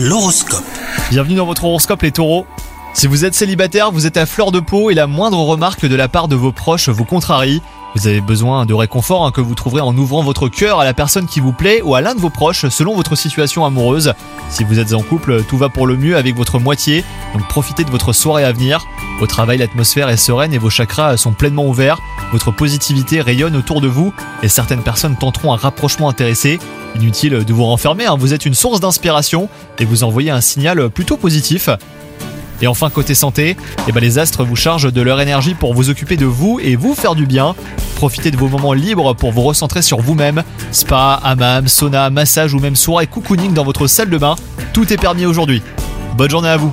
L'horoscope. Bienvenue dans votre horoscope les taureaux. Si vous êtes célibataire, vous êtes à fleur de peau et la moindre remarque de la part de vos proches vous contrarie. Vous avez besoin de réconfort hein, que vous trouverez en ouvrant votre cœur à la personne qui vous plaît ou à l'un de vos proches selon votre situation amoureuse. Si vous êtes en couple, tout va pour le mieux avec votre moitié, donc profitez de votre soirée à venir. Au travail, l'atmosphère est sereine et vos chakras sont pleinement ouverts. Votre positivité rayonne autour de vous et certaines personnes tenteront un rapprochement intéressé. Inutile de vous renfermer, hein, vous êtes une source d'inspiration et vous envoyez un signal plutôt positif. Et enfin côté santé, eh ben les astres vous chargent de leur énergie pour vous occuper de vous et vous faire du bien. Profitez de vos moments libres pour vous recentrer sur vous-même. Spa, hammam, sauna, massage ou même soirée cocooning dans votre salle de bain, tout est permis aujourd'hui. Bonne journée à vous